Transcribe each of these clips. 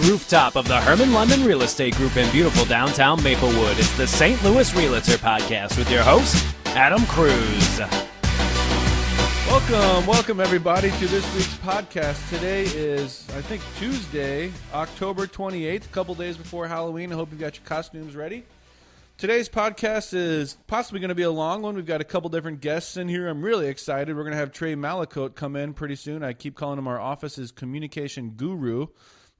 the rooftop of the Herman London Real Estate Group in beautiful downtown Maplewood. It's the St. Louis Realtor Podcast with your host, Adam Cruz. Welcome, welcome everybody to this week's podcast. Today is, I think, Tuesday, October 28th, a couple days before Halloween. I hope you've got your costumes ready. Today's podcast is possibly going to be a long one. We've got a couple different guests in here. I'm really excited. We're going to have Trey Malacote come in pretty soon. I keep calling him our office's communication guru.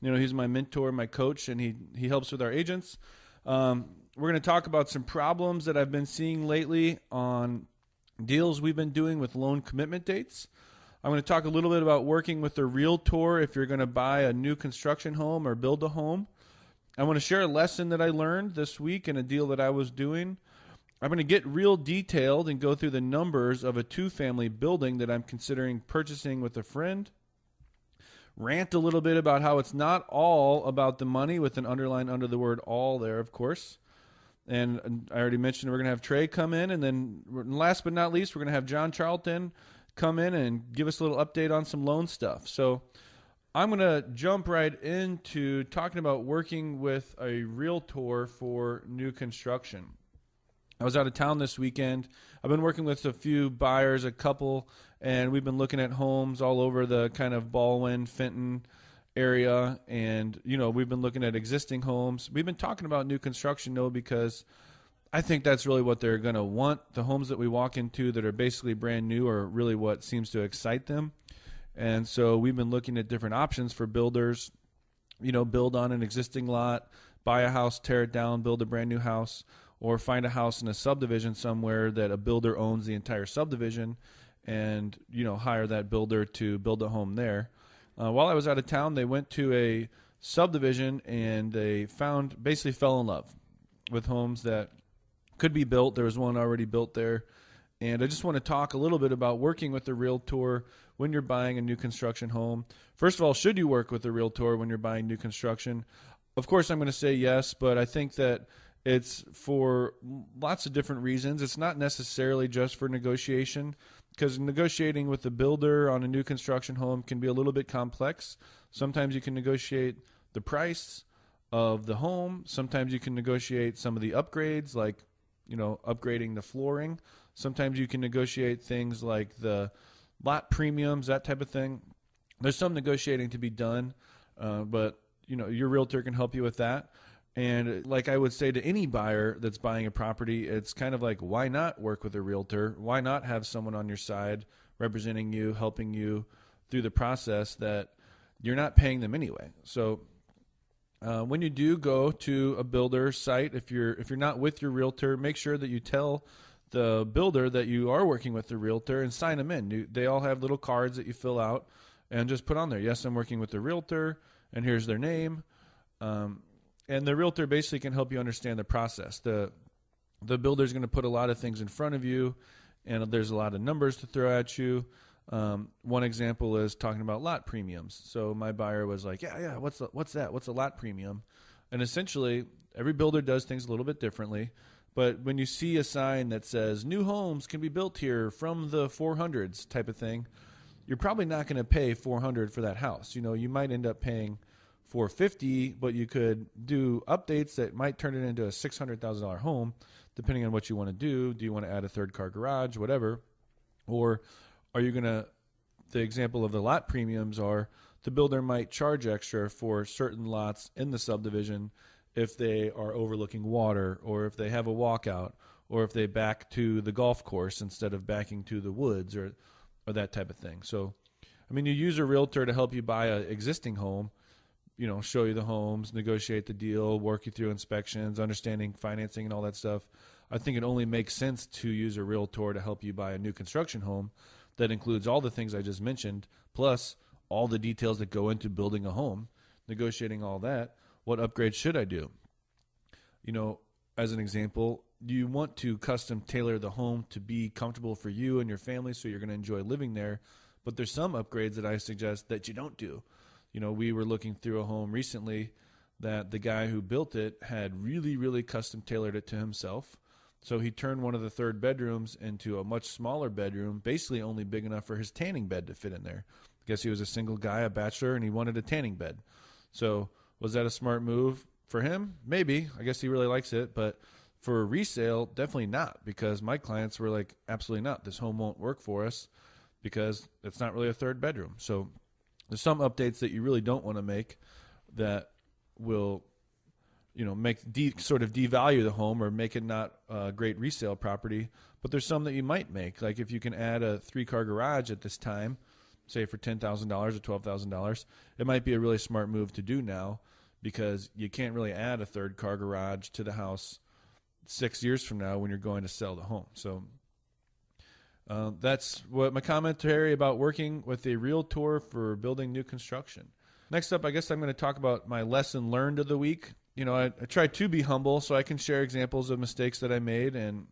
You know, he's my mentor, my coach, and he he helps with our agents. Um, we're going to talk about some problems that I've been seeing lately on deals we've been doing with loan commitment dates. I'm going to talk a little bit about working with a realtor if you're going to buy a new construction home or build a home. I want to share a lesson that I learned this week in a deal that I was doing. I'm going to get real detailed and go through the numbers of a two family building that I'm considering purchasing with a friend. Rant a little bit about how it's not all about the money, with an underline under the word all there, of course. And I already mentioned we're going to have Trey come in. And then, last but not least, we're going to have John Charlton come in and give us a little update on some loan stuff. So, I'm going to jump right into talking about working with a realtor for new construction. I was out of town this weekend. I've been working with a few buyers, a couple, and we've been looking at homes all over the kind of Ballwin, Fenton area. And, you know, we've been looking at existing homes. We've been talking about new construction, though, because I think that's really what they're going to want. The homes that we walk into that are basically brand new are really what seems to excite them. And so we've been looking at different options for builders, you know, build on an existing lot, buy a house, tear it down, build a brand new house, or find a house in a subdivision somewhere that a builder owns the entire subdivision and, you know, hire that builder to build a home there. Uh, while I was out of town, they went to a subdivision and they found basically fell in love with homes that could be built. There was one already built there. And I just want to talk a little bit about working with a realtor when you're buying a new construction home. First of all, should you work with a realtor when you're buying new construction? Of course, I'm going to say yes, but I think that it's for lots of different reasons. It's not necessarily just for negotiation because negotiating with the builder on a new construction home can be a little bit complex. Sometimes you can negotiate the price of the home. Sometimes you can negotiate some of the upgrades like, you know, upgrading the flooring. Sometimes you can negotiate things like the lot premiums, that type of thing. There's some negotiating to be done, uh, but you know your realtor can help you with that. And like I would say to any buyer that's buying a property, it's kind of like why not work with a realtor? Why not have someone on your side representing you, helping you through the process that you're not paying them anyway. So uh, when you do go to a builder site, if you're if you're not with your realtor, make sure that you tell the builder that you are working with the realtor and sign them in. You, they all have little cards that you fill out and just put on there. Yes, I'm working with the realtor, and here's their name. Um, and the realtor basically can help you understand the process. the The builder is going to put a lot of things in front of you, and there's a lot of numbers to throw at you. Um, one example is talking about lot premiums. So my buyer was like, "Yeah, yeah, what's the, what's that? What's a lot premium?" And essentially, every builder does things a little bit differently. But when you see a sign that says new homes can be built here from the 400s type of thing, you're probably not going to pay 400 for that house. You know, you might end up paying 450, but you could do updates that might turn it into a $600,000 home depending on what you want to do. Do you want to add a third car garage, whatever? Or are you going to the example of the lot premiums are the builder might charge extra for certain lots in the subdivision if they are overlooking water or if they have a walkout or if they back to the golf course instead of backing to the woods or or that type of thing. So, I mean, you use a realtor to help you buy an existing home, you know, show you the homes, negotiate the deal, work you through inspections, understanding financing and all that stuff. I think it only makes sense to use a realtor to help you buy a new construction home that includes all the things I just mentioned, plus all the details that go into building a home, negotiating all that what upgrades should I do? You know, as an example, you want to custom tailor the home to be comfortable for you and your family so you're going to enjoy living there. But there's some upgrades that I suggest that you don't do. You know, we were looking through a home recently that the guy who built it had really, really custom tailored it to himself. So he turned one of the third bedrooms into a much smaller bedroom, basically only big enough for his tanning bed to fit in there. I guess he was a single guy, a bachelor, and he wanted a tanning bed. So Was that a smart move for him? Maybe. I guess he really likes it, but for resale, definitely not because my clients were like, absolutely not. This home won't work for us because it's not really a third bedroom. So there's some updates that you really don't want to make that will you know make de- sort of devalue the home or make it not a great resale property but there's some that you might make. Like if you can add a three car garage at this time say for $10,000 or $12,000 it might be a really smart move to do now because you can't really add a third car garage to the house 6 years from now when you're going to sell the home. So uh, that's what my commentary about working with a realtor for building new construction. Next up, I guess I'm going to talk about my lesson learned of the week. You know, I, I try to be humble so I can share examples of mistakes that I made. And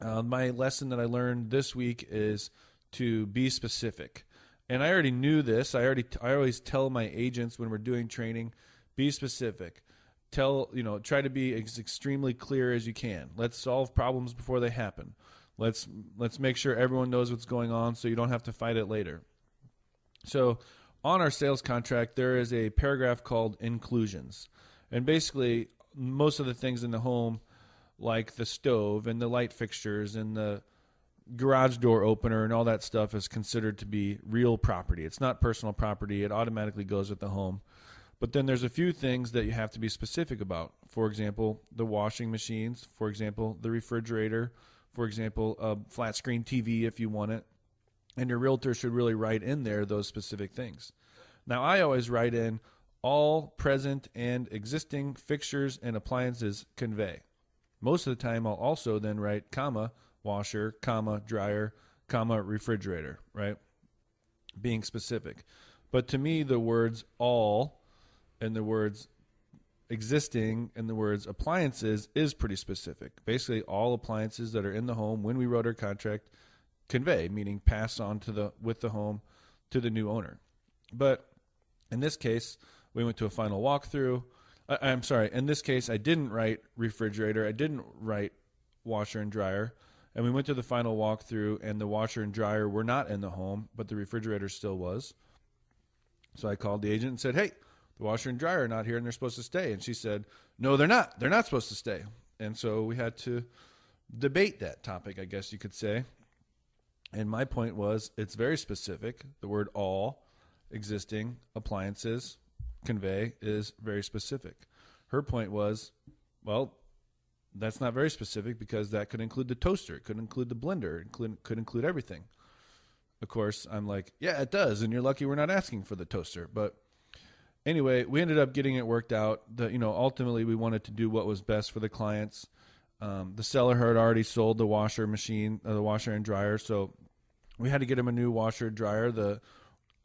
uh, my lesson that I learned this week is to be specific. And I already knew this. I already I always tell my agents when we're doing training, be specific. Tell you know, try to be as extremely clear as you can. Let's solve problems before they happen. Let's let's make sure everyone knows what's going on so you don't have to fight it later. So, on our sales contract there is a paragraph called inclusions. And basically most of the things in the home like the stove and the light fixtures and the garage door opener and all that stuff is considered to be real property. It's not personal property. It automatically goes with the home. But then there's a few things that you have to be specific about. For example, the washing machines, for example, the refrigerator, for example, a flat screen TV if you want it. And your realtor should really write in there those specific things. Now, I always write in all present and existing fixtures and appliances convey. Most of the time, I'll also then write comma washer, comma dryer, comma refrigerator, right? Being specific. But to me, the words all and the words existing in the words appliances is pretty specific. Basically, all appliances that are in the home when we wrote our contract convey, meaning pass on to the with the home to the new owner. But in this case, we went to a final walkthrough. I, I'm sorry. In this case, I didn't write refrigerator. I didn't write washer and dryer. And we went to the final walkthrough, and the washer and dryer were not in the home, but the refrigerator still was. So I called the agent and said, "Hey, the washer and dryer are not here and they're supposed to stay. And she said, no, they're not. They're not supposed to stay. And so we had to debate that topic, I guess you could say. And my point was it's very specific. The word all existing appliances convey is very specific. Her point was, well, that's not very specific because that could include the toaster, it could include the blender, it could, could include everything. Of course, I'm like, yeah, it does, and you're lucky we're not asking for the toaster. But anyway, we ended up getting it worked out. The you know ultimately we wanted to do what was best for the clients. Um, the seller had already sold the washer machine, uh, the washer and dryer, so we had to get him a new washer dryer. The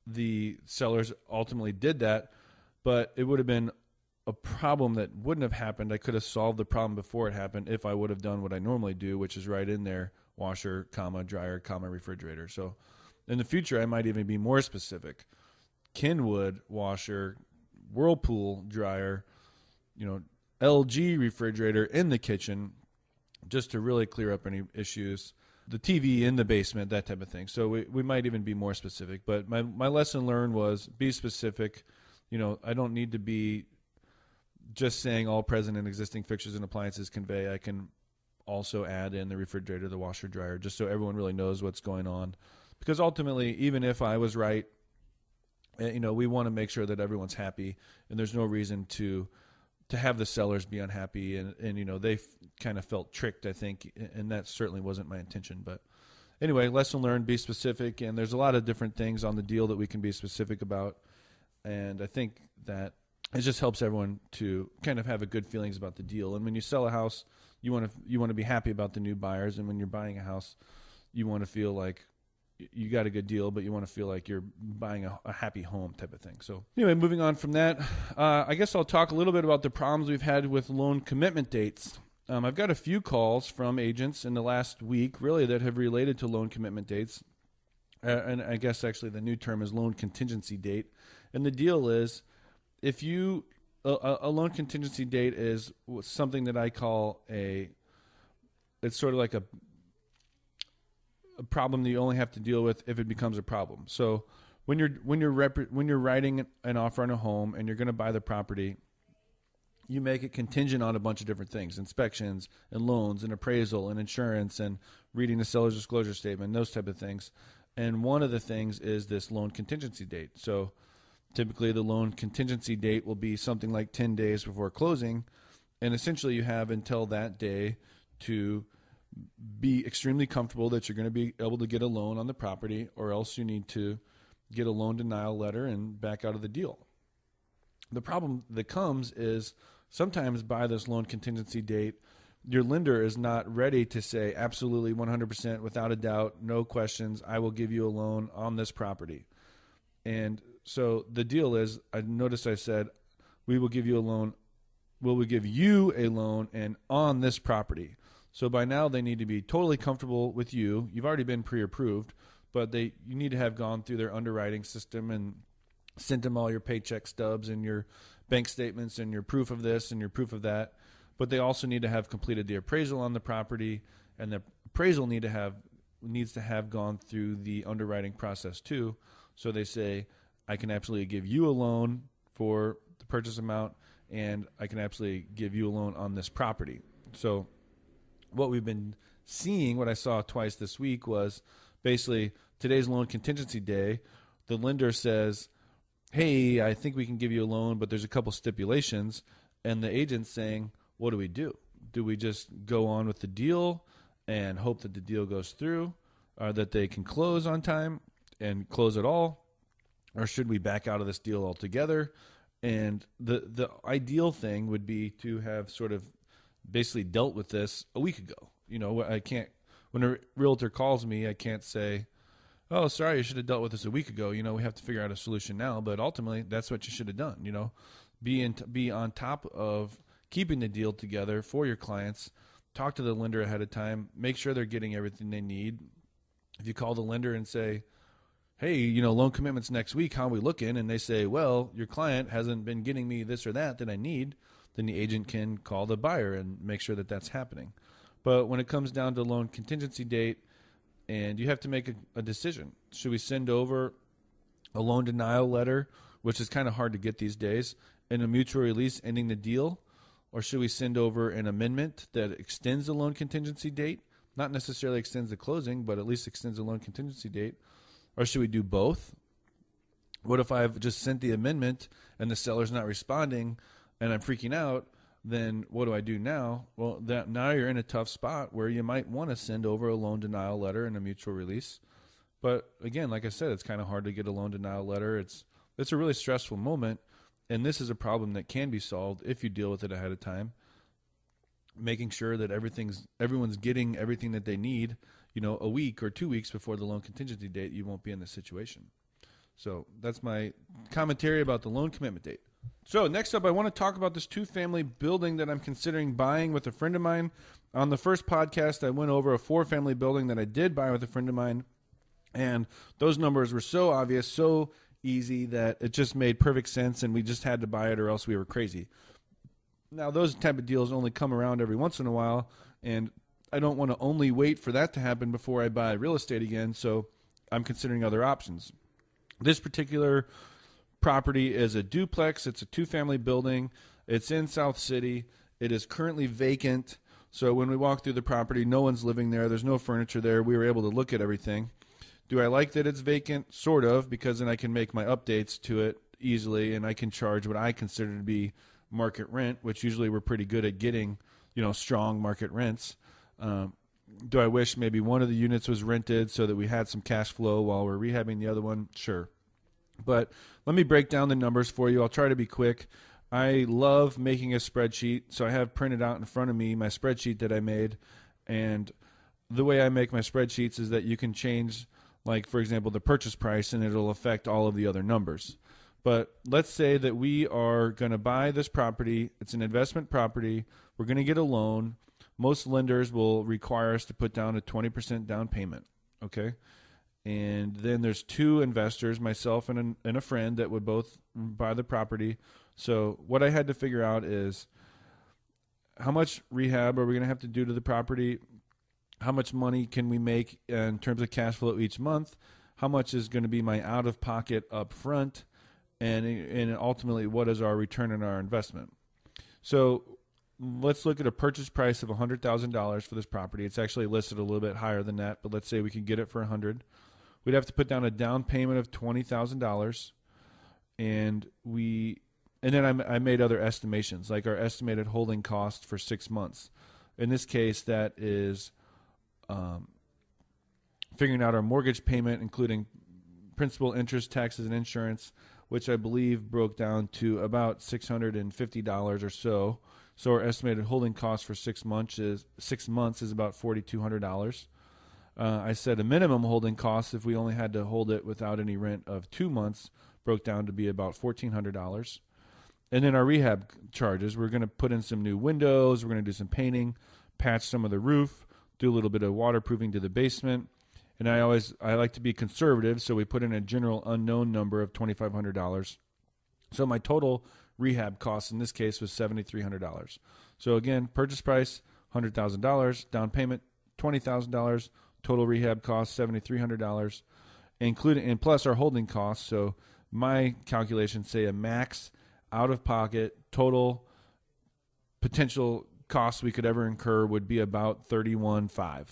the sellers ultimately did that, but it would have been a problem that wouldn't have happened. I could have solved the problem before it happened if I would have done what I normally do, which is right in there washer, comma dryer, comma refrigerator. So in the future, I might even be more specific. Kenmore washer, Whirlpool dryer, you know, LG refrigerator in the kitchen, just to really clear up any issues. The TV in the basement, that type of thing. So we, we might even be more specific. But my, my lesson learned was be specific. You know, I don't need to be just saying all present and existing fixtures and appliances convey. I can also add in the refrigerator, the washer, dryer, just so everyone really knows what's going on. Because ultimately, even if I was right you know, we want to make sure that everyone's happy, and there's no reason to to have the sellers be unhappy, and and you know they kind of felt tricked, I think, and that certainly wasn't my intention. But anyway, lesson learned: be specific, and there's a lot of different things on the deal that we can be specific about, and I think that it just helps everyone to kind of have a good feelings about the deal. And when you sell a house, you want to you want to be happy about the new buyers, and when you're buying a house, you want to feel like you got a good deal, but you want to feel like you're buying a, a happy home type of thing. So anyway, moving on from that, uh, I guess I'll talk a little bit about the problems we've had with loan commitment dates. Um, I've got a few calls from agents in the last week, really, that have related to loan commitment dates. Uh, and I guess actually the new term is loan contingency date. And the deal is, if you a, a loan contingency date is something that I call a it's sort of like a a problem that you only have to deal with if it becomes a problem. So when you're when you're rep- when you're writing an offer on a home and you're going to buy the property, you make it contingent on a bunch of different things: inspections and loans and appraisal and insurance and reading the seller's disclosure statement, those type of things. And one of the things is this loan contingency date. So typically, the loan contingency date will be something like ten days before closing, and essentially you have until that day to be extremely comfortable that you're going to be able to get a loan on the property, or else you need to get a loan denial letter and back out of the deal. The problem that comes is sometimes by this loan contingency date, your lender is not ready to say absolutely 100% without a doubt, no questions, I will give you a loan on this property. And so the deal is, I noticed I said, we will give you a loan. Will we give you a loan and on this property? So by now they need to be totally comfortable with you. You've already been pre-approved, but they you need to have gone through their underwriting system and sent them all your paycheck stubs and your bank statements and your proof of this and your proof of that. But they also need to have completed the appraisal on the property, and the appraisal need to have needs to have gone through the underwriting process too. So they say, I can absolutely give you a loan for the purchase amount, and I can absolutely give you a loan on this property. So what we've been seeing, what I saw twice this week was basically today's loan contingency day. The lender says, hey, I think we can give you a loan, but there's a couple stipulations. And the agent's saying, what do we do? Do we just go on with the deal and hope that the deal goes through, or that they can close on time and close it all? Or should we back out of this deal altogether? And the the ideal thing would be to have sort of basically dealt with this a week ago. You know, I can't when a realtor calls me, I can't say, oh, sorry, you should have dealt with this a week ago. You know, we have to figure out a solution now. But ultimately, that's what you should have done. You know, be in, be on top of keeping the deal together for your clients. Talk to the lender ahead of time. Make sure they're getting everything they need. If you call the lender and say, "Hey, you know, loan commitments next week. How are we looking?" and they say, "Well, your client hasn't been getting me this or that that I need," then the agent can call the buyer and make sure that that's happening. But when it comes down to loan contingency date, and you have to make a, a decision. Should we send over a loan denial letter, which is kind of hard to get these days, and a mutual release ending the deal? Or should we send over an amendment that extends the loan contingency date? Not necessarily extends the closing, but at least extends the loan contingency date. Or should we do both? What if I've just sent the amendment and the seller's not responding and I'm freaking out? then what do I do now? Well, that now you're in a tough spot where you might want to send over a loan denial letter and a mutual release. But again, like I said, it's kind of hard to get a loan denial letter. It's it's a really stressful moment, and this is a problem that can be solved if you deal with it ahead of time. Making sure that everything's everyone's getting everything that they need, you know, a week or two weeks before the loan contingency date, you won't be in this situation. So that's my commentary about the loan commitment date. So next up, I want to talk about this two-family building that I'm considering buying with a friend of mine. On the first podcast, I went over a four-family building that I did buy with a friend of mine, and those numbers were so obvious, so easy that it just made perfect sense, and we just had to buy it, or else we were crazy. Now, those type of deals only come around every once in a while, and I don't want to only wait for that to happen before I buy real estate again. So I'm considering other options. This particular property is a duplex. It's a two family building. It's in South City. It is currently vacant. So when we walk through the property, no one's living there. There's no furniture there. We were able to look at everything. Do I like that it's vacant? Sort of, because then I can make my updates to it easily and I can charge what I consider to be market rent, which usually we're pretty good at getting, you know, strong market rents. Um, do I wish maybe one of the units was rented so that we had some cash flow while we're rehabbing the other one? Sure. But let me break down the numbers for you. I'll try to be quick. I love making a spreadsheet, so I have printed out in front of me my spreadsheet that I made. And the way I make my spreadsheets is that you can change, like, for example, the purchase price, and it'll affect all of the other numbers. But let's say that we are going to buy this property, it's an investment property, we're going to get a loan. Most lenders will require us to put down a 20% down payment. Okay and then there's two investors, myself and, an, and a friend, that would both buy the property. So what I had to figure out is how much rehab are we going to have to do to the property? How much money can we make in terms of cash flow each month? how much is going to be my out of pocket up front, and and ultimately what is our return on our investment. So let's look at a purchase price of $100,000 for this property. It's actually listed a little bit higher than that, but let's say we can get it for 100. We'd have to put down a down payment of $20,000 and we and then I, I made other estimations like our estimated holding cost for 6 months. In this case that is um, figuring out our mortgage payment including principal, interest, taxes and insurance, which I believe broke down to about $650 or so so our estimated holding cost for six months is six months is about forty two hundred dollars. Uh, I said a minimum holding cost if we only had to hold it without any rent of two months broke down to be about fourteen hundred dollars. And then our rehab charges, we're going to put in some new windows, we're going to do some painting, patch some of the roof, do a little bit of waterproofing to the basement. And I always I like to be conservative, so we put in a general unknown number of twenty five hundred dollars. So my total rehab cost in this case was $7,300. So again, purchase price $100,000, down payment $20,000, total rehab cost $7,300, including and plus our holding costs. So my calculations say a max out of pocket total potential costs we could ever incur would be about 31.5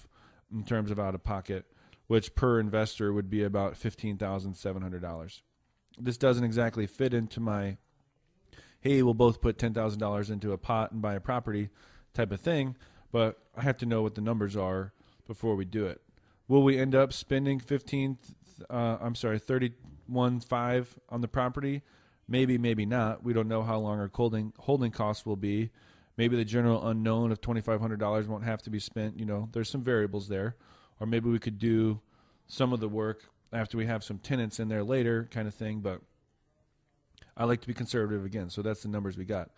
in terms of out of pocket, which per investor would be about $15,700. This doesn't exactly fit into my hey, we'll both put ten thousand dollars into a pot and buy a property, type of thing. But I have to know what the numbers are before we do it. Will we end up spending fifteen? Uh, I'm sorry, thirty-one five on the property? Maybe, maybe not. We don't know how long our holding holding costs will be. Maybe the general unknown of twenty five hundred dollars won't have to be spent. You know, there's some variables there, or maybe we could do some of the work after we have some tenants in there later, kind of thing. But I like to be conservative again, so that's the numbers we got.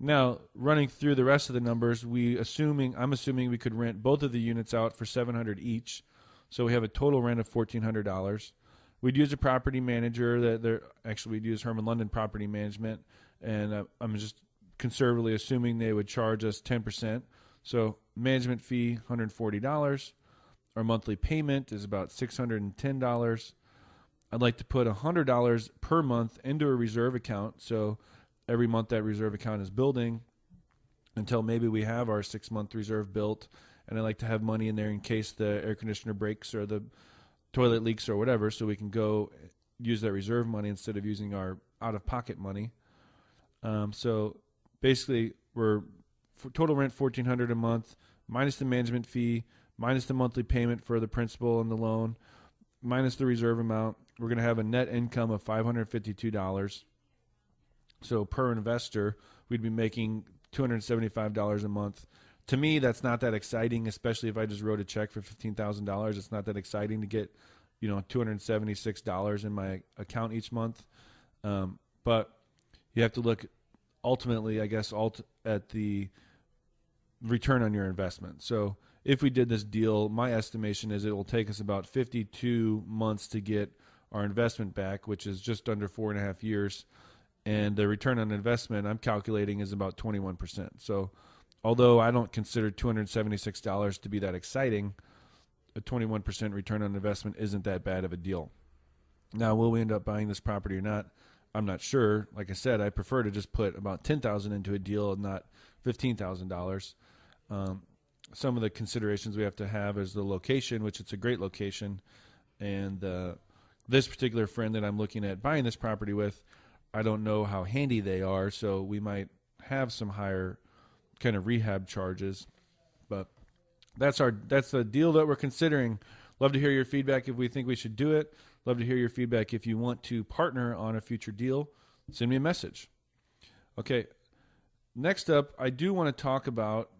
Now, running through the rest of the numbers, we assuming I'm assuming we could rent both of the units out for 700 each. So we have a total rent of $1400. We'd use a property manager that they're actually we'd use Herman London Property Management and uh, I'm just conservatively assuming they would charge us 10%. So management fee $140. Our monthly payment is about $610. I'd like to put $100 per month into a reserve account. So every month that reserve account is building until maybe we have our six month reserve built. And I like to have money in there in case the air conditioner breaks or the toilet leaks or whatever, so we can go use that reserve money instead of using our out of pocket money. Um, so basically, we're total rent fourteen hundred a month minus the management fee minus the monthly payment for the principal and the loan minus the reserve amount we're going to have a net income of $552. So per investor, we'd be making $275 a month. To me, that's not that exciting, especially if I just wrote a check for $15,000. It's not that exciting to get, you know, $276 in my account each month. Um, but you have to look ultimately, I guess, alt- at the return on your investment. So if we did this deal, my estimation is it will take us about 52 months to get – our investment back, which is just under four and a half years. And the return on investment I'm calculating is about 21%. So, although I don't consider $276 to be that exciting, a 21% return on investment isn't that bad of a deal. Now, will we end up buying this property or not? I'm not sure. Like I said, I prefer to just put about 10000 into a deal and not $15,000. Um, some of the considerations we have to have is the location, which it's a great location, and uh, this particular friend that I'm looking at buying this property with, I don't know how handy they are, so we might have some higher kind of rehab charges. But that's our that's the deal that we're considering. Love to hear your feedback if we think we should do it. Love to hear your feedback if you want to partner on a future deal. Send me a message. Okay. Next up, I do want to talk about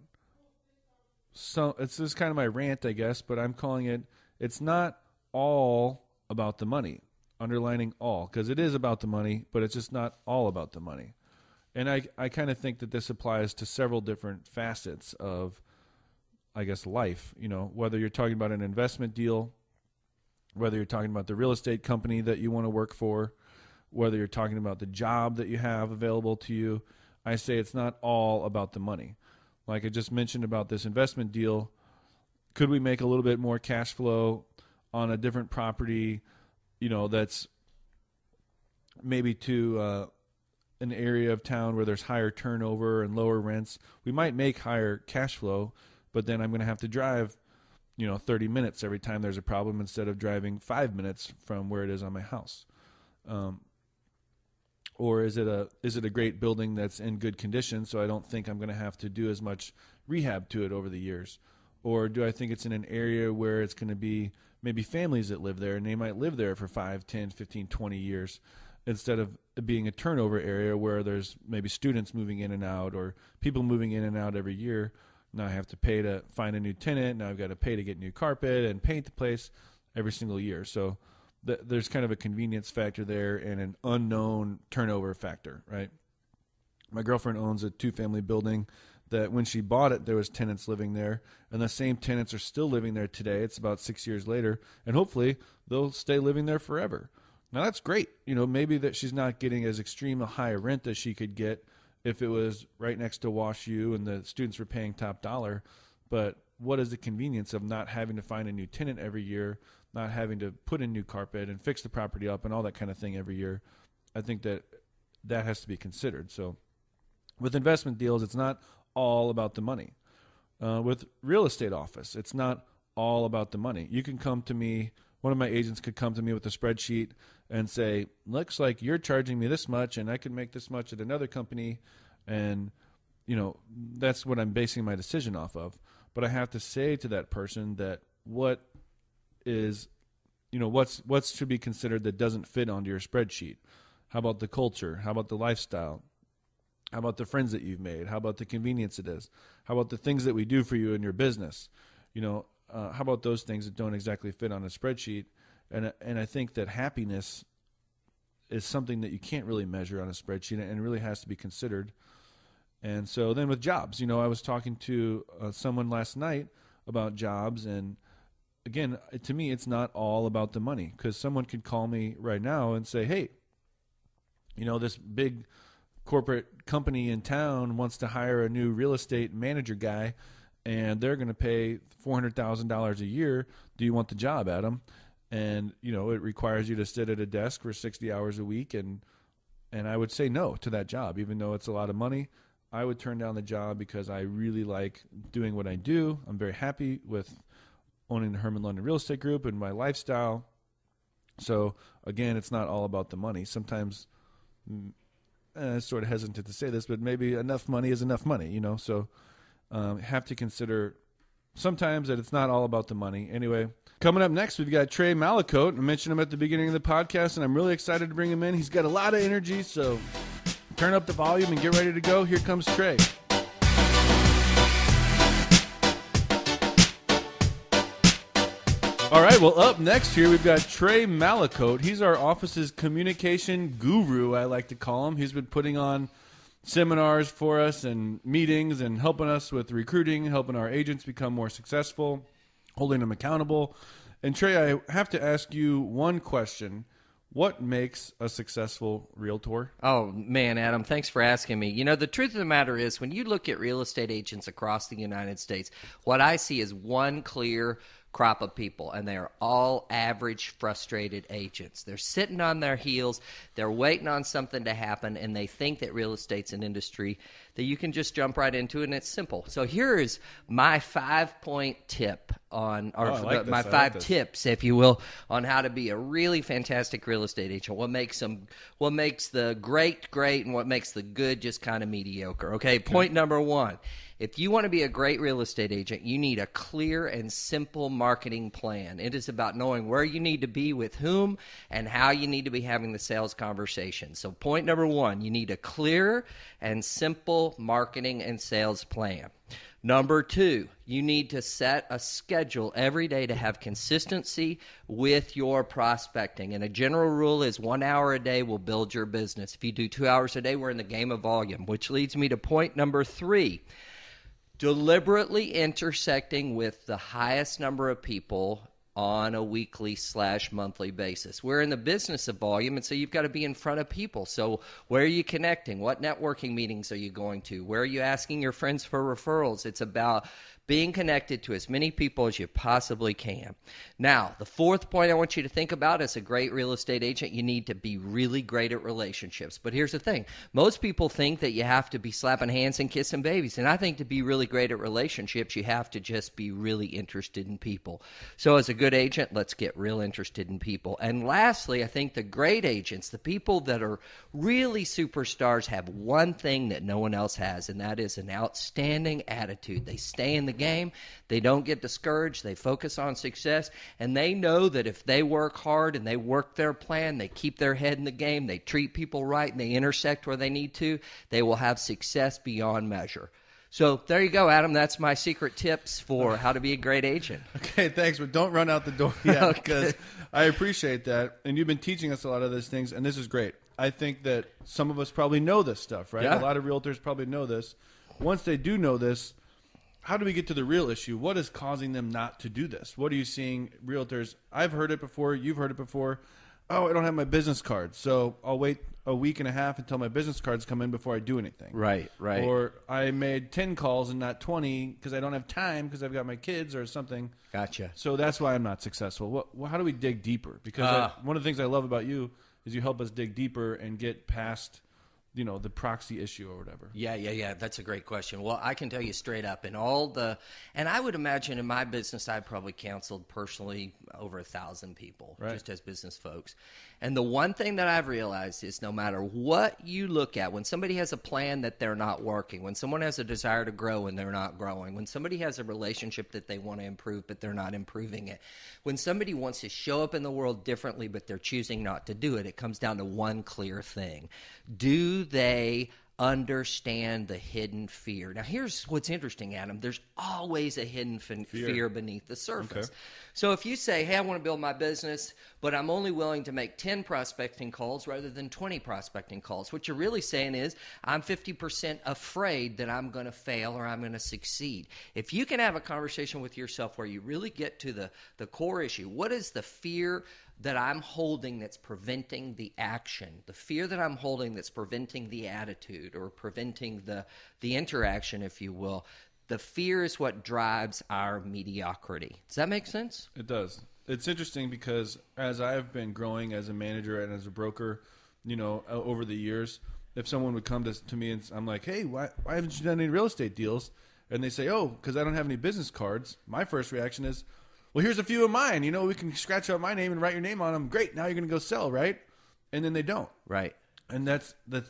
so it's this kind of my rant, I guess, but I'm calling it it's not all about the money, underlining all, because it is about the money, but it's just not all about the money. And I, I kind of think that this applies to several different facets of, I guess, life. You know, whether you're talking about an investment deal, whether you're talking about the real estate company that you want to work for, whether you're talking about the job that you have available to you, I say it's not all about the money. Like I just mentioned about this investment deal, could we make a little bit more cash flow on a different property you know, that's maybe to uh, an area of town where there's higher turnover and lower rents, we might make higher cash flow, but then I'm going to have to drive, you know, 30 minutes every time there's a problem instead of driving five minutes from where it is on my house. Um, or is it a is it a great building that's in good condition so I don't think I'm going to have to do as much rehab to it over the years? Or do I think it's in an area where it's going to be maybe families that live there and they might live there for 5, 10, 15, 20 years instead of being a turnover area where there's maybe students moving in and out or people moving in and out every year. Now I have to pay to find a new tenant. Now I've got to pay to get new carpet and paint the place every single year. So th- there's kind of a convenience factor there and an unknown turnover factor, right? My girlfriend owns a two family building that when she bought it, there was tenants living there, and the same tenants are still living there today. It's about six years later, and hopefully they'll stay living there forever. Now that's great. You know, maybe that she's not getting as extreme a high rent as she could get if it was right next to Wash U and the students were paying top dollar. But what is the convenience of not having to find a new tenant every year, not having to put in new carpet and fix the property up and all that kind of thing every year? I think that that has to be considered. So with investment deals, it's not all about the money. Uh, with real estate office, it's not all about the money. You can come to me. One of my agents could come to me with a spreadsheet and say, "Looks like you're charging me this much, and I could make this much at another company," and you know that's what I'm basing my decision off of. But I have to say to that person that what is, you know, what's what should be considered that doesn't fit onto your spreadsheet. How about the culture? How about the lifestyle? How about the friends that you've made? How about the convenience it is? How about the things that we do for you in your business? You know, uh, how about those things that don't exactly fit on a spreadsheet? And and I think that happiness is something that you can't really measure on a spreadsheet, and really has to be considered. And so then with jobs, you know, I was talking to uh, someone last night about jobs, and again, to me, it's not all about the money because someone could call me right now and say, "Hey, you know, this big." corporate company in town wants to hire a new real estate manager guy and they're going to pay $400,000 a year. Do you want the job, Adam? And, you know, it requires you to sit at a desk for 60 hours a week and and I would say no to that job even though it's a lot of money. I would turn down the job because I really like doing what I do. I'm very happy with owning the Herman London Real Estate Group and my lifestyle. So, again, it's not all about the money. Sometimes uh, sort of hesitant to say this, but maybe enough money is enough money, you know. So um, have to consider sometimes that it's not all about the money. Anyway, coming up next, we've got Trey Malicote. I mentioned him at the beginning of the podcast, and I'm really excited to bring him in. He's got a lot of energy, so turn up the volume and get ready to go. Here comes Trey. All right, well, up next here, we've got Trey Malicote. He's our office's communication guru, I like to call him. He's been putting on seminars for us and meetings and helping us with recruiting, helping our agents become more successful, holding them accountable. And Trey, I have to ask you one question. What makes a successful realtor? Oh, man, Adam, thanks for asking me. You know, the truth of the matter is, when you look at real estate agents across the United States, what I see is one clear crop of people, and they are all average, frustrated agents. They're sitting on their heels, they're waiting on something to happen, and they think that real estate's an industry that you can just jump right into, it and it's simple. So here is my five point tip on, or Oh, like the- my I like five this. tips, if you will, on how to be a really fantastic real estate agent. What makes them, what makes the great great, and what makes the good just kind of mediocre. Okay, point number one. If you want to be a great real estate agent, you need a clear and simple marketing plan. It is about knowing where you need to be with whom and how you need to be having the sales conversation. So, point number one, you need a clear and simple marketing and sales plan. Number two, you need to set a schedule every day to have consistency with your prospecting. And a general rule is one hour a day will build your business. If you do two hours a day, we're in the game of volume, which leads me to point number three deliberately intersecting with the highest number of people on a weekly slash monthly basis. We're in the business of volume, and so you've got to be in front of people. So, where are you connecting? What networking meetings are you going to? Where are you asking your friends for referrals? It's about being connected to as many people as you possibly can. Now, the fourth point I want you to think about as a great real estate agent, you need to be really great at relationships. But here's the thing most people think that you have to be slapping hands and kissing babies. And I think to be really great at relationships, you have to just be really interested in people. So, as a good agent, let's get real interested in people. And lastly, I think the great agents, the people that are really superstars, have one thing that no one else has, and that is an outstanding attitude. They stay in the game, they don't get discouraged, they focus on success, and they know that if they work hard and they work their plan, they keep their head in the game, they treat people right, and they intersect where they need to, they will have success beyond measure. So there you go, Adam. That's my secret tips for how to be a great agent. Okay, thanks, but don't run out the door yet Okay. because I appreciate that, and you've been teaching us a lot of those things, and this is great. I think that some of us probably know this stuff, right? Yeah. A lot of realtors probably know this. Once they do know this, how do we get to the real issue? What is causing them not to do this? What are you seeing realtors? I've heard it before. You've heard it before. Oh, I don't have my business card, so I'll wait a week and a half until my business cards come in before I do anything. Right, right. Or I made ten calls and not twenty because I don't have time because I've got my kids or something. Gotcha. So that's why I'm not successful. What, wh- how do we dig deeper? Because Ah. I, one of the things I love about you is you help us dig deeper and get past, you know, the proxy issue or whatever. Yeah, yeah, yeah. That's a great question. Well, I can tell you straight up, in all the, and I would imagine in my business, I probably counseled personally over a thousand people, Right. just as business folks. And the one thing that I've realized is no matter what you look at, when somebody has a plan that they're not working, when someone has a desire to grow and they're not growing, when somebody has a relationship that they want to improve but they're not improving it, when somebody wants to show up in the world differently but they're choosing not to do it, it comes down to one clear thing. Do they understand the hidden fear. Now, here's what's interesting, Adam. There's always a hidden fin- fear. beneath the surface. Okay. So if you say, hey, I want to build my business, but I'm only willing to make 10 prospecting calls rather than 20 prospecting calls, what you're really saying is, I'm 50% afraid that I'm going to fail or I'm going to succeed. If you can have a conversation with yourself where you really get to the, the core issue, what is the fear that I'm holding that's preventing the action, the fear that I'm holding that's preventing the attitude or preventing the, the interaction, if you will, the fear is what drives our mediocrity. Does that make sense? It does. It's interesting because as I've been growing as a manager and as a broker, you know, over the years, if someone would come to, to me and I'm like, hey, why, why haven't you done any real estate deals? And they say, oh, because I don't have any business cards. My first reaction is, well, here's a few of mine. You know, we can scratch out my name and write your name on them. Great. Now you're going to go sell, right? And then they don't. Right. and that's the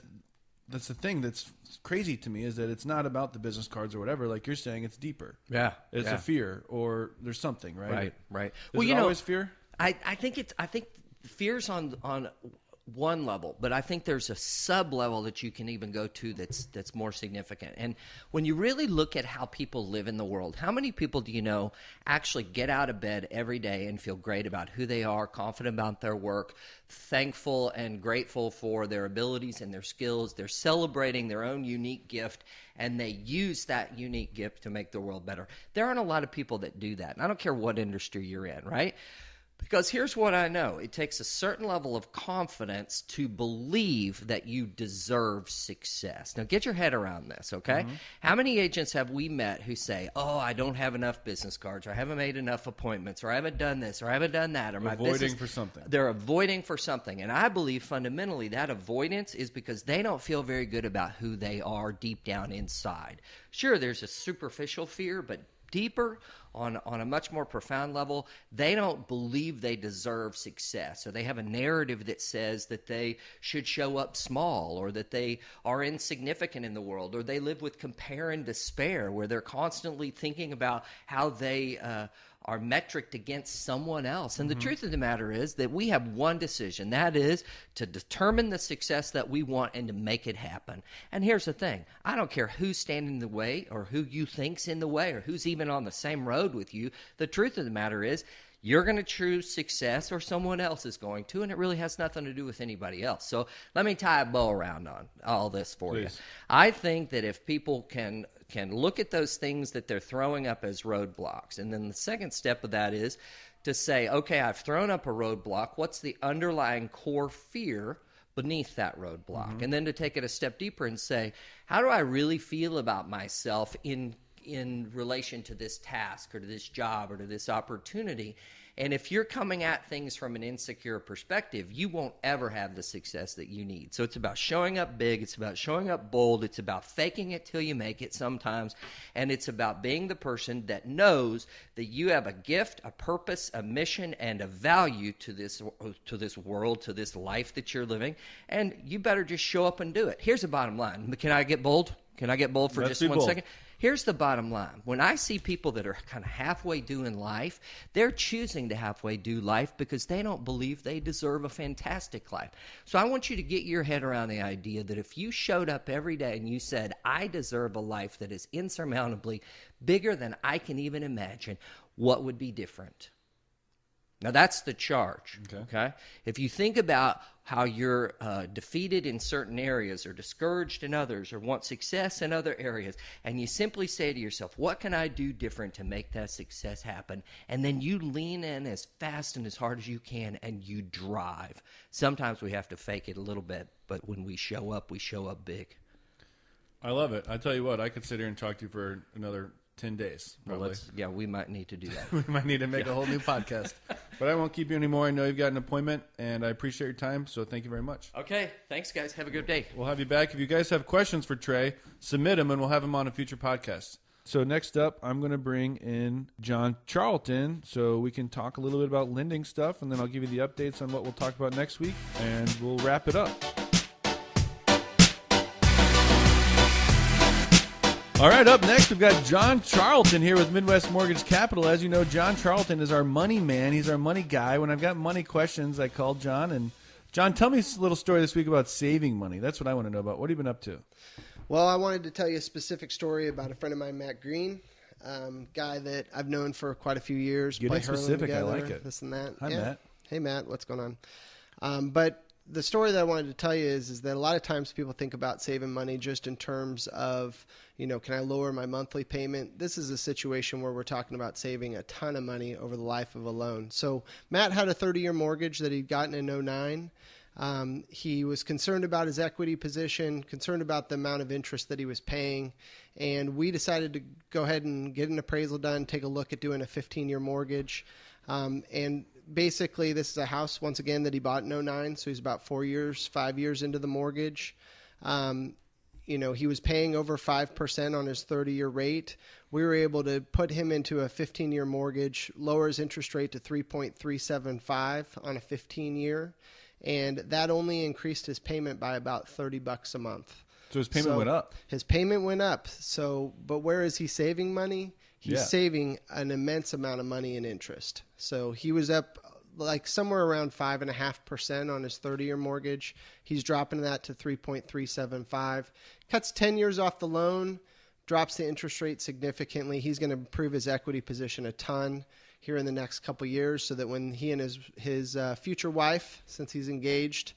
that's the thing that's crazy to me is that it's not about the business cards or whatever. Like you're saying, it's deeper. Yeah, it's yeah. a fear or there's something, right? Right, right. Is well, it you know, always fear? I, I think it's I think fear's on on one level, but I think there's a sub level that you can even go to that's that's more significant. And when you really look at how people live in the world, how many people do you know actually get out of bed every day and feel great about who they are, confident about their work, thankful and grateful for their abilities and their skills. They're celebrating their own unique gift and they use that unique gift to make the world better. There aren't a lot of people that do that. And I don't care what industry you're in, right? Because here's what I know it takes a certain level of confidence to believe that you deserve success. Now, get your head around this, okay? Mm-hmm. How many agents have we met who say, Oh, I don't have enough business cards, or I haven't made enough appointments, or I haven't done this, or I haven't done that, or my Avoiding business. for something. They're avoiding for something. And I believe fundamentally that avoidance is because they don't feel very good about who they are deep down inside. Sure, there's a superficial fear, but deeper on on a much more profound level they don't believe they deserve success or they have a narrative that says that they should show up small or that they are insignificant in the world or they live with compare and despair where they're constantly thinking about how they uh, are metriced against someone else. And the mm-hmm. truth of the matter is that we have one decision that is to determine the success that we want and to make it happen. And here's the thing I don't care who's standing in the way or who you think's in the way or who's even on the same road with you. The truth of the matter is, you're going to choose success or someone else is going to, and it really has nothing to do with anybody else. So let me tie a bow around on all this for you. I think that if people can can look at those things that they're throwing up as roadblocks, and then the second step of that is to say, okay, I've thrown up a roadblock. What's the underlying core fear beneath that roadblock? Mm-hmm. And then to take it a step deeper and say, how do I really feel about myself in in relation to this task or to this job or to this opportunity. And if you're coming at things from an insecure perspective, you won't ever have the success that you need. So it's about showing up big, it's about showing up bold, it's about faking it till you make it sometimes, and it's about being the person that knows that you have a gift, a purpose, a mission and a value to this to this world, to this life that you're living, and you better just show up and do it. Here's the bottom line. Can I get bold? Can I get bold for Let's just one bold. second? Here's the bottom line. When I see people that are kind of halfway doing life, they're choosing to halfway do life because they don't believe they deserve a fantastic life. So I want you to get your head around the idea that if you showed up every day and you said, I deserve a life that is insurmountably bigger than I can even imagine, what would be different? Now that's the charge. Okay. If you think about how you're uh, defeated in certain areas, or discouraged in others, or want success in other areas, and you simply say to yourself, "What can I do different to make that success happen?" and then you lean in as fast and as hard as you can, and you drive. Sometimes we have to fake it a little bit, but when we show up, we show up big. I love it. I tell you what, I could sit here and talk to you for another ten days. Well, Probably. let's, yeah, we might need to do that. we might need to make a whole new podcast. But I won't keep you anymore. I know you've got an appointment, and I appreciate your time. So thank you very much. okay. Thanks, guys. Have a good day. We'll have you back. If you guys have questions for Trey, submit them, and we'll have him on a future podcast. So next up, I'm going to bring in John Charlton so we can talk a little bit about lending stuff, and then I'll give you the updates on what we'll talk about next week, and we'll wrap it up. All right, up next, we've got John Charlton here with Midwest Mortgage Capital. As you know, John Charlton is our money man. He's our money guy. When I've got money questions, I call John. And John, tell me a little story this week about saving money. That's what I want to know about. What have you been up to? Well, I wanted to tell you a specific story about a friend of mine, Matt Green, um, guy that I've known for quite a few years. Getting specific, I like it. This and that. Hi, Yeah. Matt. Hey, Matt. What's going on? Um, but the story that I wanted to tell you is, is that a lot of times people think about saving money just in terms of, you know, can I lower my monthly payment? This is a situation where we're talking about saving a ton of money over the life of a loan. So Matt had a 30-year mortgage that he'd gotten in 09. Um, he was concerned about his equity position, concerned about the amount of interest that he was paying, and we decided to go ahead and get an appraisal done, take a look at doing a 15 year mortgage. Um, and basically, this is a house, once again, that he bought in 09, so he's about four years, five years into the mortgage. Um, you know, he was paying over 5% on his 30 year rate. We were able to put him into a 15 year mortgage, lower his interest rate to 3.375 on a 15 year, and that only increased his payment by about 30 bucks a month. So his payment So went up. His payment went up. So, but where is he saving money? He's Yeah. saving an immense amount of money in interest. So he was up like somewhere around five and a half percent on his 30 year mortgage. He's dropping that to 3.375. Cuts 10 years off the loan, drops the interest rate significantly. He's going to improve his equity position a ton here in the next couple years so that when he and his, his uh, future wife, since he's engaged,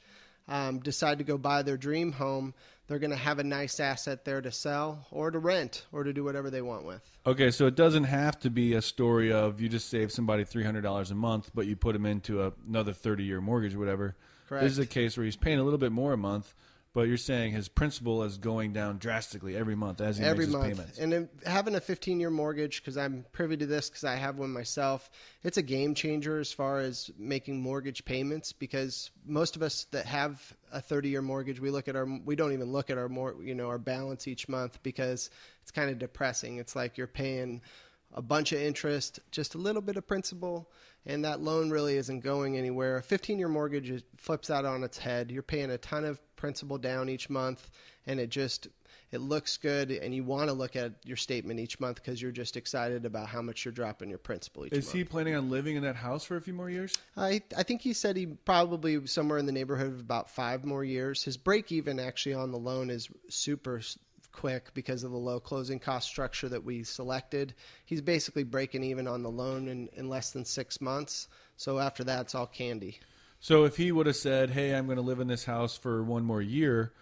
um, decide to go buy their dream home, they're going to have a nice asset there to sell or to rent or to do whatever they want with. Okay, so it doesn't have to be a story of you just save somebody three hundred dollars a month, but you put them into a, another thirty year mortgage, or whatever. Correct. This is a case where he's paying a little bit more a month, but you're saying his principal is going down drastically every month as he every makes his month. payments. And having a 15 year mortgage, because I'm privy to this because I have one myself, it's a game changer as far as making mortgage payments. Because most of us that have a 30 year mortgage, we look at our, we don't even look at our more, you know, our balance each month because it's kind of depressing. It's like you're paying a bunch of interest, just a little bit of principal, and that loan really isn't going anywhere. A 15 year mortgage flips out on its head. You're paying a ton of principal down each month, and it just it looks good, and you want to look at your statement each month because you're just excited about how much you're dropping your principal each Is month. he planning on living in that house for a few more years? I I think he said he probably somewhere in the neighborhood of about five more years. His break even actually on the loan is super quick because of the low closing cost structure that we selected. He's basically breaking even on the loan in, in less than six months. So after that, it's all candy. So if he would have said, "Hey, I'm going to live in this house for one more year,"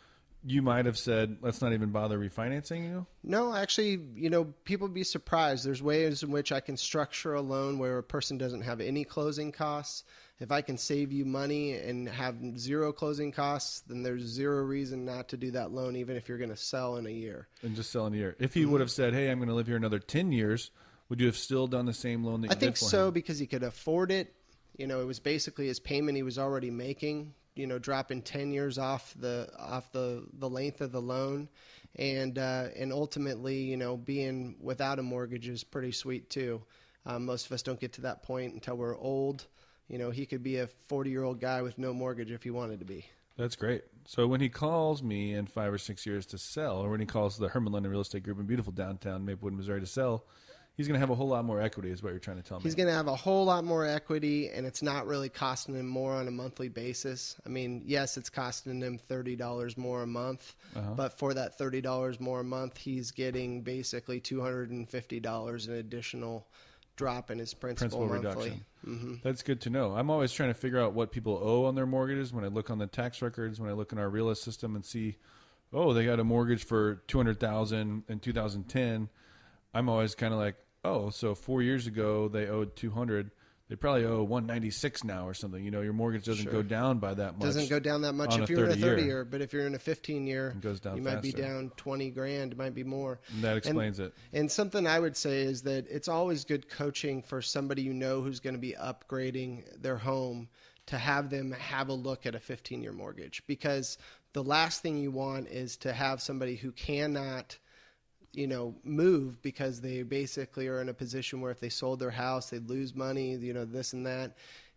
you might have said, "Let's not even bother refinancing you." No, actually, you know, people be surprised. There's ways in which I can structure a loan where a person doesn't have any closing costs if I can save you money and have zero closing costs, then there's zero reason not to do that loan, even if you're going to sell in a year. And just sell in a year. If he would have said, "Hey, I'm going to live here another ten years," would you have still done the same loan that you I think so him? because he could afford it. You know, it was basically his payment he was already making. You know, dropping ten years off the off the the length of the loan, and uh, and ultimately, you know, being without a mortgage is pretty sweet too. Um, most of us don't get to that point until we're old. You know, he could be a forty year old guy with no mortgage if he wanted to be. That's great. So when he calls me in five or six years to sell, or when he calls the Herman London Real Estate Group in beautiful downtown Maplewood, Missouri to sell, he's going to have a whole lot more equity, is what you're trying to tell me. He's going to have a whole lot more equity, and it's not really costing him more on a monthly basis. I mean, yes, it's costing him thirty dollars more a month, Uh-huh. but for that thirty dollars more a month, he's getting basically two hundred and fifty dollars in additional drop in his principal, Principal monthly. reduction. Mm-hmm. That's good to know. I'm always trying to figure out what people owe on their mortgages when I look on the tax records, when I look in our realist system and see, oh, they got a mortgage for 200,000 in 2010. I'm always kind of like, oh, so 4 years ago they owed 200. They probably owe 196 now or something. You know, your mortgage doesn't Sure. go down by that much. Doesn't go down that much if you're in a 30 year. year, but if you're in a 15 year, It goes down you might be down 20 grand, it might be more. And that explains it. And something I would say is that it's always good coaching for somebody you know who's going to be upgrading their home to have them have a look at a 15 year mortgage because the last thing you want is to have somebody who cannot you know move because they basically are in a position where if they sold their house they'd lose money you know this and that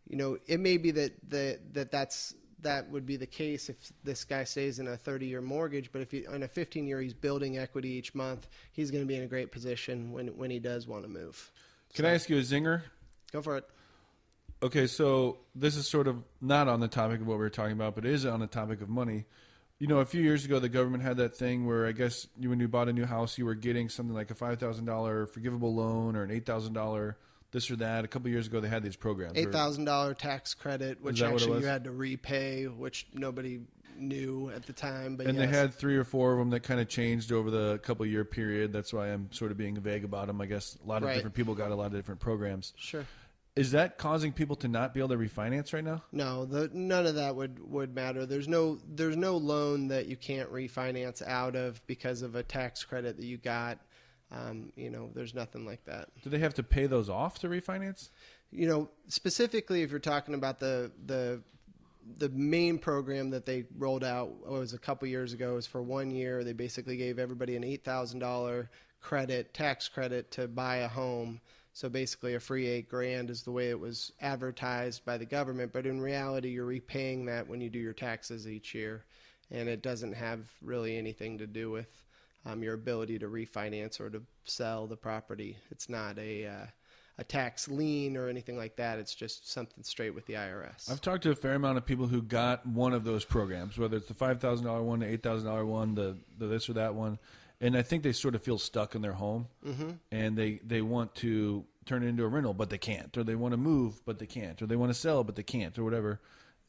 you know it may be that that, that that's that would be the case if this guy stays in a 30 year mortgage but if he in a 15 year he's building equity each month he's going to be in a great position when when he does want to move Can I ask you a zinger? go for it Okay, so this is sort of not on the topic of what we were talking about, but it is on the topic of money. You know, a few years ago, the government had that thing where I guess you, when you bought a new house, you were getting something like a five thousand dollar forgivable loan or an eight thousand dollar this or that. A couple years ago, they had these programs. eight thousand dollar tax credit, which that what it actually you had to repay, which nobody knew at the time. But and yes. they had three or four of them that kind of changed over the couple year period. That's why I'm sort of being vague about them. I guess a lot of Right. different people got a lot of different programs. sure. Is that causing people to not be able to refinance right now? No, the, none of that would, would matter. There's no there's no loan that you can't refinance out of because of a tax credit that you got. Um, you know, there's nothing like that. Do they have to pay those off to refinance? You know, specifically if you're talking about the the the main program that they rolled out what was a couple years ago It was for one year. They basically gave everybody an eight thousand dollar credit, tax credit to buy a home. So basically, a free eight grand is the way it was advertised by the government. But in reality, you're repaying that when you do your taxes each year, and it doesn't have really anything to do with um, your ability to refinance or to sell the property. It's not a uh, a tax lien or anything like that. It's just something straight with the IRS. I've talked to a fair amount of people who got one of those programs, whether it's the five thousand dollar one, the eight thousand dollar one, the the this or that one, and I think they sort of feel stuck in their home, mm-hmm. and they they want to turn it into a rental, but they can't, or they want to move, but they can't, or they want to sell, but they can't, or whatever.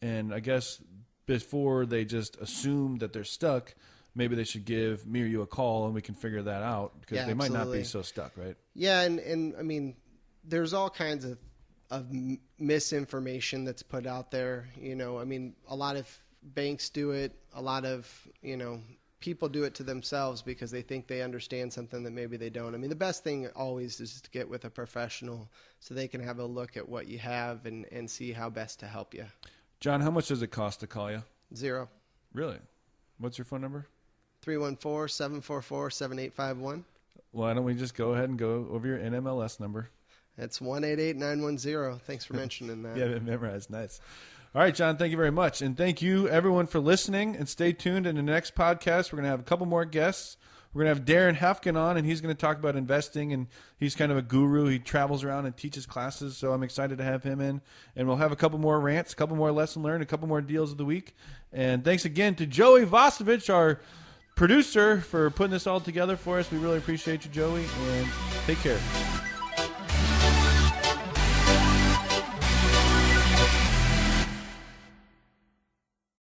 And I guess before they just assume that they're stuck, maybe they should give me or you a call, and we can figure that out because Yeah, they might not be so stuck, right? Yeah, and, and I mean, there's all kinds of of misinformation that's put out there. You know, I mean, a lot of banks do it. A lot of you know people do it to themselves because they think they understand something that maybe they don't. I mean, the best thing always is to get with a professional so they can have a look at what you have and and see how best to help you. John, how much does it cost to call you? Zero. Really? What's your phone number? 314-744-7851. Why don't we just go ahead and go over your NMLS number? That's 188910. Thanks for mentioning that. yeah, it memorized. Nice. All right, John, thank you very much. And thank you, everyone, for listening. And stay tuned. In the next podcast, we're going to have a couple more guests. We're going to have Darren Hefkin on, and he's going to talk about investing. And he's kind of a guru. He travels around and teaches classes. So I'm excited to have him in. And we'll have a couple more rants, a couple more lesson learned, a couple more deals of the week. And thanks again to Joey Vasovich, our producer, for putting this all together for us. We really appreciate you, Joey. And take care.